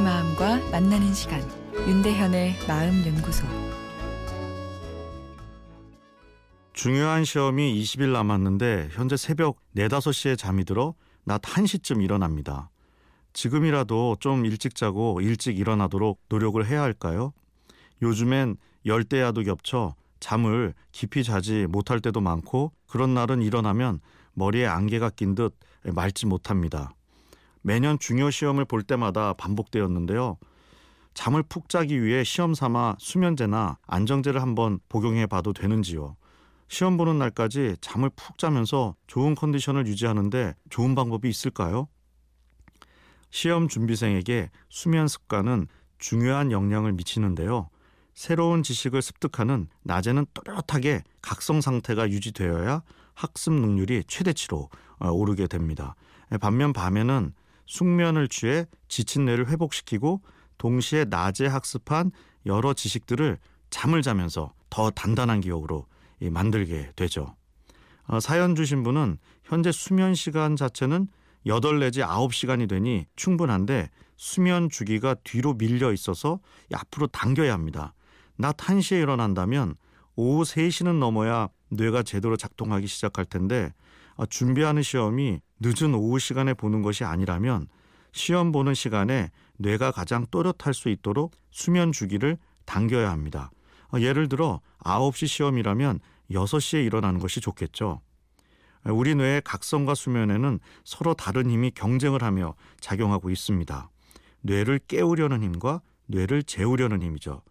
만나는 시간 윤대현의 마음 연구소 중요한 시험이 20일 남았는데 현재 새벽 4, 5시에 잠이 들어 낮 1시쯤 일어납니다. 지금이라도 좀 일찍 자고 일찍 일어나도록 노력을 해야 할까요? 요즘엔 열대야도 겹쳐 잠을 깊이 자지 못할 때도 많고 그런 날은 일어나면 머리에 안개가 낀 듯 맑지 못합니다. 매년 중요 시험을 볼 때마다 반복되었는데요. 잠을 푹 자기 위해 시험 삼아 수면제나 안정제를 한번 복용해 봐도 되는지요. 시험 보는 날까지 잠을 푹 자면서 좋은 컨디션을 유지하는데 좋은 방법이 있을까요? 시험 준비생에게 수면 습관은 중요한 영향을 미치는데요. 새로운 지식을 습득하는 낮에는 또렷하게 각성 상태가 유지되어야 학습 능률이 최대치로 어, 오르게 됩니다. 반면 밤에는 숙면을 취해 지친 뇌를 회복시키고 동시에 낮에 학습한 여러 지식들을 잠을 자면서 더 단단한 기억으로 만들게 되죠. 어, 사연 주신 분은 현재 수면 시간 자체는 8 내지 9시간이 되니 충분한데 수면 주기가 뒤로 밀려 있어서 앞으로 당겨야 합니다. 낮 1시에 일어난다면 오후 3시는 넘어야 뇌가 제대로 작동하기 시작할 텐데 어, 준비하는 시험이 늦은 오후 시간에 보는 것이 아니라면 시험 보는 시간에 뇌가 가장 또렷할 수 있도록 수면 주기를 당겨야 합니다. 어, 예를 들어 9시 시험이라면 6시에 일어나는 것이 좋겠죠. 우리 뇌의 각성과 수면에는 서로 다른 힘이 경쟁을 하며 작용하고 있습니다. 뇌를 깨우려는 힘과 뇌를 재우려는 힘이죠.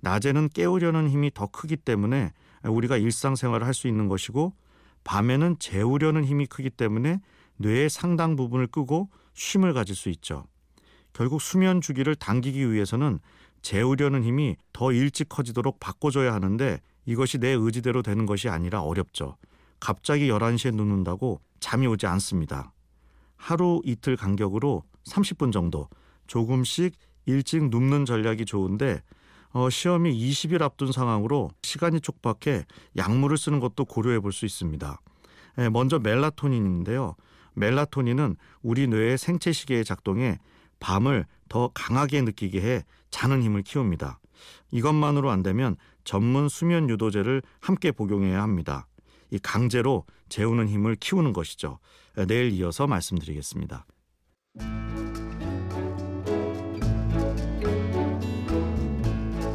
낮에는 깨우려는 힘이 더 크기 때문에 우리가 일상생활을 할 수 있는 것이고 밤에는 재우려는 힘이 크기 때문에 뇌의 상당 부분을 끄고 쉼을 가질 수 있죠. 결국 수면 주기를 당기기 위해서는 재우려는 힘이 더 일찍 커지도록 바꿔줘야 하는데 이것이 내 의지대로 되는 것이 아니라 어렵죠. 갑자기 11시에 눕는다고 잠이 오지 않습니다. 하루 이틀 간격으로 30분 정도 조금씩 일찍 눕는 전략이 좋은데 어, 시험이 20일 앞둔 상황으로 시간이 촉박해 약물을 쓰는 것도 고려해 볼 수 있습니다. 예, 먼저 멜라토닌인데요. 멜라토닌은 우리 뇌의 생체 시계의 작동에 밤을 더 강하게 느끼게 해 자는 힘을 키웁니다. 이것만으로 안 되면 전문 수면 유도제를 함께 복용해야 합니다. 이 강제로 재우는 힘을 키우는 것이죠. 예, 내일 이어서 말씀드리겠습니다.